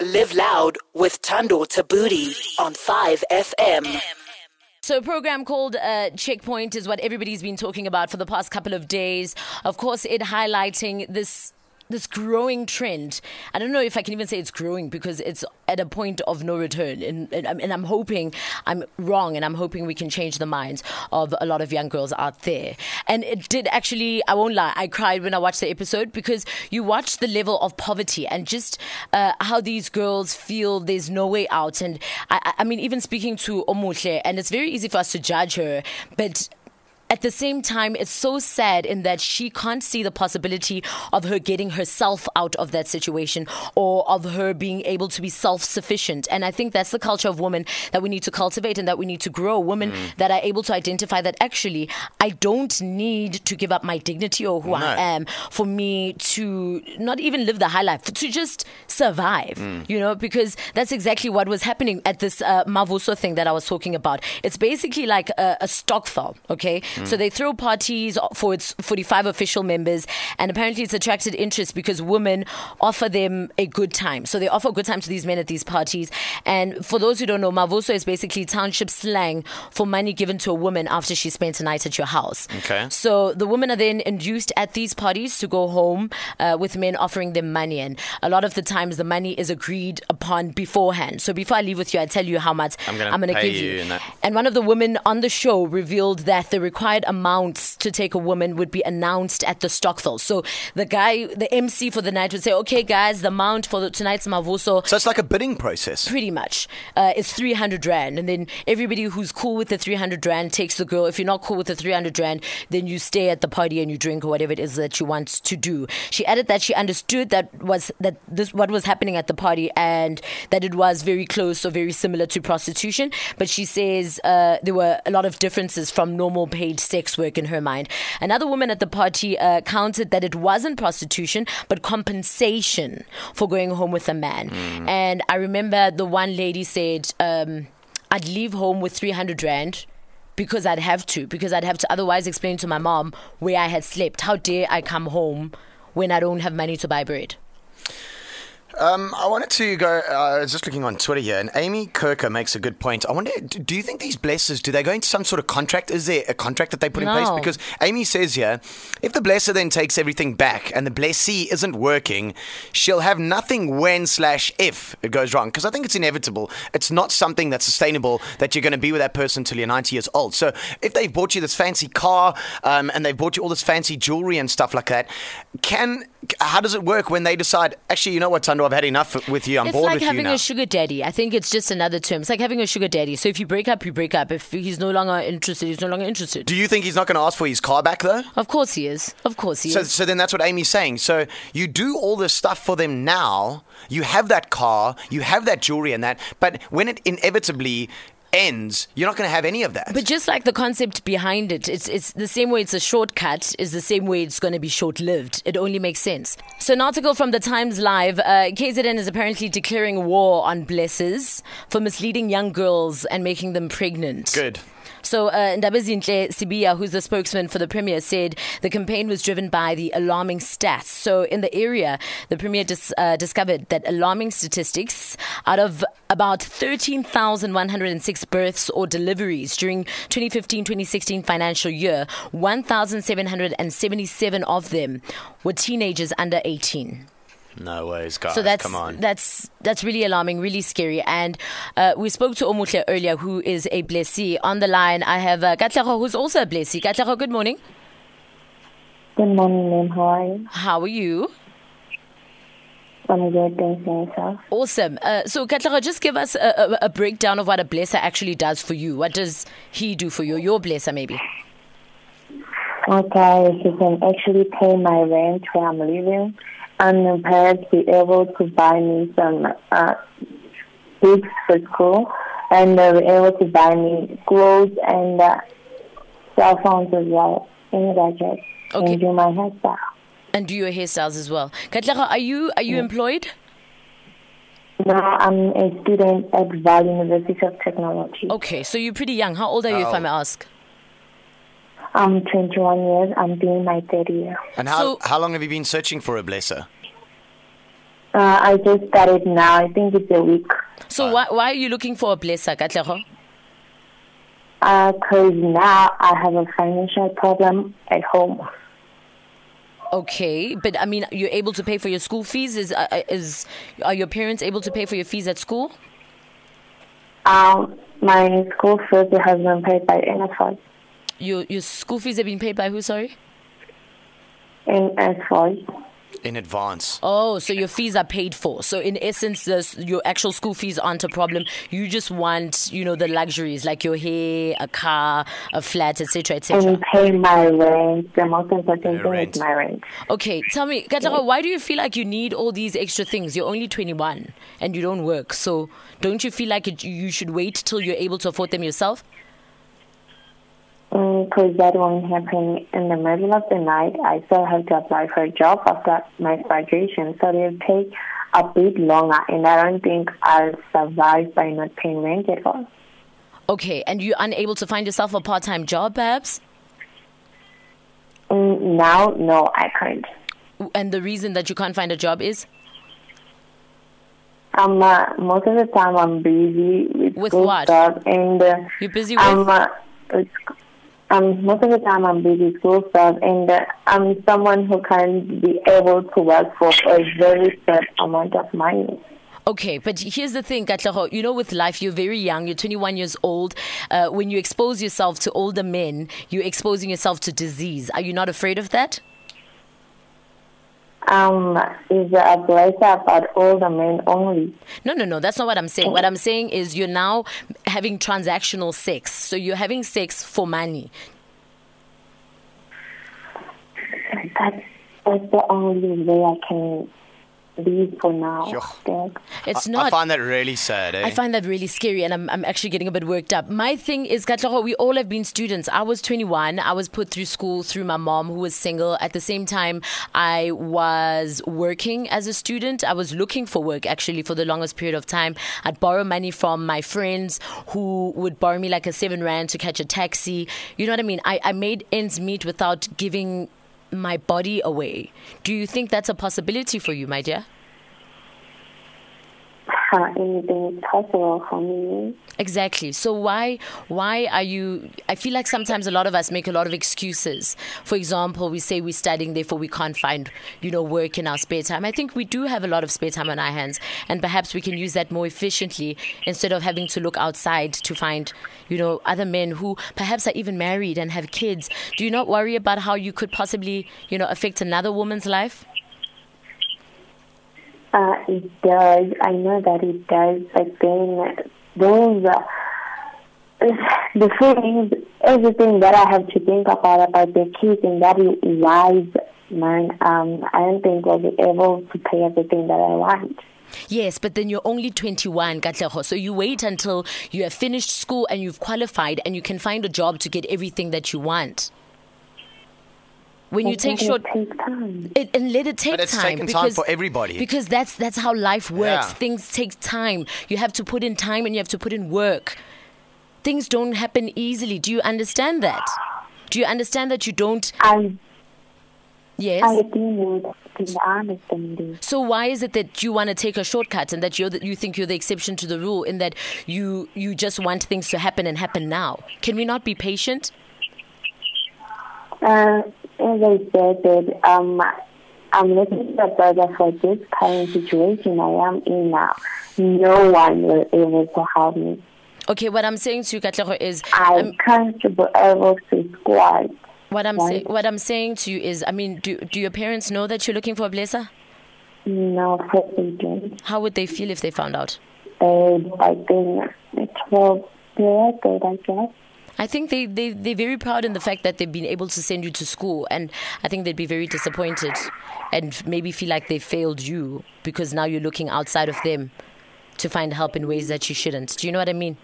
Live loud with Thando Thabooty on 5FM. So, a program called uh, Checkpoint is what everybody's been talking about for the past couple of days. Of course, it highlighting this this growing trend. I don't know if I can even say it's growing because it's at a point of no return. And, and, and, I'm hoping I'm wrong and I'm hoping we can change the minds of a lot of young girls out there. And it did actually, I won't lie, I cried when I watched the episode because you watch the level of poverty and just uh, how these girls feel there's no way out. And I, I mean, even speaking to Omuhle, and it's very easy for us to judge her, but at the same time, it's so sad in that she can't see the possibility of her getting herself out of that situation or of her being able to be self sufficient. And I think that's the culture of women that we need to cultivate and that we need to grow. Women mm. that are able to identify that actually, I don't need to give up my dignity or who no. I am for me to not even live the high life, to just survive, mm. you know, because that's exactly what was happening at this uh, Mavuso thing that I was talking about. It's basically like a, a stokvel, okay? Mm. Mm. So they throw parties for its 45 official members, and apparently it's attracted interest because women offer them a good time. So they offer a good time to these men at these parties. And for those who don't know, Mavuso is basically township slang for money given to a woman after she spent a night at your house. Okay. So the women are then induced at these parties to go home uh, with men offering them money. And a lot of the times the money is agreed upon beforehand. So before I leave with you, I tell you how much I'm going to give you. you and one of the women on the show revealed that the required amounts to take a woman would be announced at the Stokvel. So the guy, the MC for the night would say, okay, guys, the amount for the, tonight's Mavuso. So it's like a bidding process. Pretty much. Uh, it's 300 Rand. And then everybody who's cool with the 300 Rand takes the girl. If you're not cool with the 300 Rand, then you stay at the party and you drink or whatever it is that you want to do. She added that she understood that was that this what was happening at the party and that it was very close or very similar to prostitution. But she says uh, there were a lot of differences from normal paid sex work in her mind. Another woman at the party uh, counted that it wasn't prostitution, but compensation for going home with a man. Mm. And I remember the one lady said, um, I'd leave home with 300 Rand because I'd have to, because I'd have to otherwise explain to my mom where I had slept. How dare I come home when I don't have money to buy bread? Um, I wanted to go. Uh, I was just looking on Twitter here, and Amy Kirker makes a good point. I wonder, do you think these blessers do they go into some sort of contract? Is there a contract that they put no. in place? Because Amy says here, if the blesser then takes everything back and the blessee isn't working, she'll have nothing when slash if it goes wrong. Because I think it's inevitable. It's not something that's sustainable that you're going to be with that person until you're 90 years old. So if they've bought you this fancy car um, and they've bought you all this fancy jewelry and stuff like that, can how does it work when they decide? Actually, you know what, Thando I've had enough with you. I'm it's bored like with having a sugar daddy. I think it's just another term. It's like having a sugar daddy. So if you break up, you break up. If he's no longer interested, he's no longer interested. Do you think he's not going to ask for his car back though? Of course he is. Of course he so, is. So then that's what Amy's saying. So you do all this stuff for them now. You have that car, you have that jewelry and that, but when it inevitably ends, you're not going to have any of that. But just like the concept behind it, it's it's the same way it's a shortcut is the same way it's going to be short-lived. It only makes sense. So an article from the Times Live, uh, KZN is apparently declaring war on blessers for misleading young girls and making them pregnant. Good. So uh, Ndabezinhle Sibiya, who's the spokesman for the Premier, said the campaign was driven by the alarming stats. So in the area, the Premier dis- uh, discovered that alarming statistics out of about 13,106 births or deliveries during 2015-2016 financial year, 1,777 of them were teenagers under 18. No ways, guys. So that's Come on. that's that's really alarming, really scary. And uh, we spoke to Omuhle earlier, who is a blessee. On the line, I have uh, who's also a blessee. Katleho, good morning. Good morning, ma'am. How are you? How are you? I'm good, thanks yourself. Awesome. Uh, so, Katleho, just give us a, a, a breakdown of what a blesser actually does for you. What does he do for you? Your blesser, maybe. Okay, he can actually pay my rent where I'm living and perhaps be able to buy me some uh, books for school and uh, be able to buy me clothes and uh, cell phones as well, things like that. Okay. And do my hairstyle. And do your hairstyles as well. Katleho, are you are you employed? No, I'm a student at Vaal University of Technology. Okay, so you're pretty young. How old are you, oh. if I may ask? I'm 21 years. I'm doing my third year. And how, so, how long have you been searching for a blesser? Uh, I just started now. I think it's a week. So why why are you looking for a blesser, Katlego? Because now I have a financial problem at home. Okay, but I mean, you're able to pay for your school fees. Is uh, uh, is are your parents able to pay for your fees at school? Um, my school fees have been paid by NSFAS. Your your school fees have been paid by who? Sorry. NSFAS. In advance. Oh, so your fees are paid for. So in essence, this, your actual school fees aren't a problem. You just want, you know, the luxuries like your hair, a car, a flat, etc., etc. And pay my rent. The most important Your thing rent. is my rent. Okay, tell me, Katara, why do you feel like you need all these extra things? You're only 21 and you don't work. So don't you feel like it, you should wait till you're able to afford them yourself? Because that won't happen in the middle of the night. I still have to apply for a job after my graduation, so it'll take a bit longer, and I don't think I'll survive by not paying rent at all. Okay, and you're unable to find yourself a part time job, perhaps? Mm, now, no, I can't. And the reason that you can't find a job is? Um, uh, most of the time I'm busy with, With what? stuff, and uh, You're busy um, with? uh, it's- um, most of the time I'm busy school stuff, and uh, I'm someone who can be able to work for a very short amount of money. Okay, but here's the thing, Katlaho. You know, with life, you're very young. You're 21 years old. Uh, when you expose yourself to older men, you're exposing yourself to disease. Are you not afraid of that? Um, is a blessing about all the men only. No, no, no. That's not what I'm saying. What I'm saying is you're now having transactional sex. So you're having sex for money. That's, that's the only way I can leave for now. It's I, not. I find that really sad, eh? I find that really scary, and I'm, I'm actually getting a bit worked up. My thing is, Katlaho, we all have been students. I was 21. I was put through school through my mom, who was single. At the same time, I was working as a student. I was looking for work, actually, for the longest period of time. I'd borrow money from my friends who would borrow me like a seven rand to catch a taxi. You know what I mean? I, I made ends meet without giving my body away. Do you think that's a possibility for you, my dear? Anything is possible for me. Exactly. So why why are you I feel like sometimes a lot of us make a lot of excuses. For example, we say we're studying therefore we can't find, you know, work in our spare time. I think we do have a lot of spare time on our hands and perhaps we can use that more efficiently instead of having to look outside to find, you know, other men who perhaps are even married and have kids. Do you not worry about how you could possibly, you know, affect another woman's life? Uh, it does. I know that it does, but then those uh, the feelings, everything that I have to think about about the kids and that is wise, man. Um, I don't think I'll be able to pay everything that I want. Yes, but then you're only 21, Katleho. So you wait until you have finished school and you've qualified and you can find a job to get everything that you want. When you take think short it takes time. it, and let it take But it's time taken time for everybody. Because that's that's how life works. Yeah. Things take time. You have to put in time and you have to put in work. Things don't happen easily. Do you understand that? Do you understand that you don't? I Yes. I do think understand this. So why is it that you want to take a shortcut and that you're the, you think you're the exception to the rule in that you you just want things to happen and happen now? Can we not be patient? Uh, as I said, that um, I'm looking for brother for this current situation I am in now. No one will able to help me. Okay, what I'm saying to you, Katlego, is I'm um, comfortable able to squat. what I'm saying. What I'm saying to you is, I mean, do do your parents know that you're looking for a blesser? No, they don't. How would they feel if they found out? I think it will be good, I guess. I think they, they, they're very proud in the fact that they've been able to send you to school. And I think they'd be very disappointed and maybe feel like they failed you because now you're looking outside of them to find help in ways that you shouldn't. Do you know what I mean?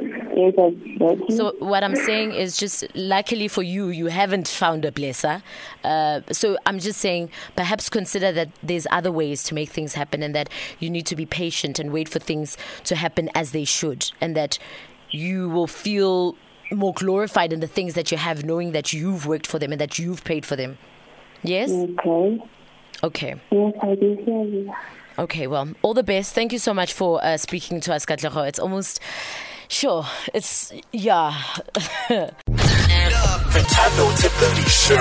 Is it ready? So what I'm saying is just luckily for you, you haven't found a blesser. Uh, so I'm just saying perhaps consider that there's other ways to make things happen and that you need to be patient and wait for things to happen as they should and that you will feel more glorified in the things that you have knowing that you've worked for them and that you've paid for them. Yes? okay. Okay. Yes, I do hear you. Okay, well, all the best. Thank you so much for uh, speaking to us, Katlego. It's almost, sure, it's, yeah. The Thando Thabooty Show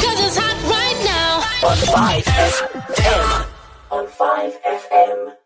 Cause it's hot right now. on 5FM. On 5FM.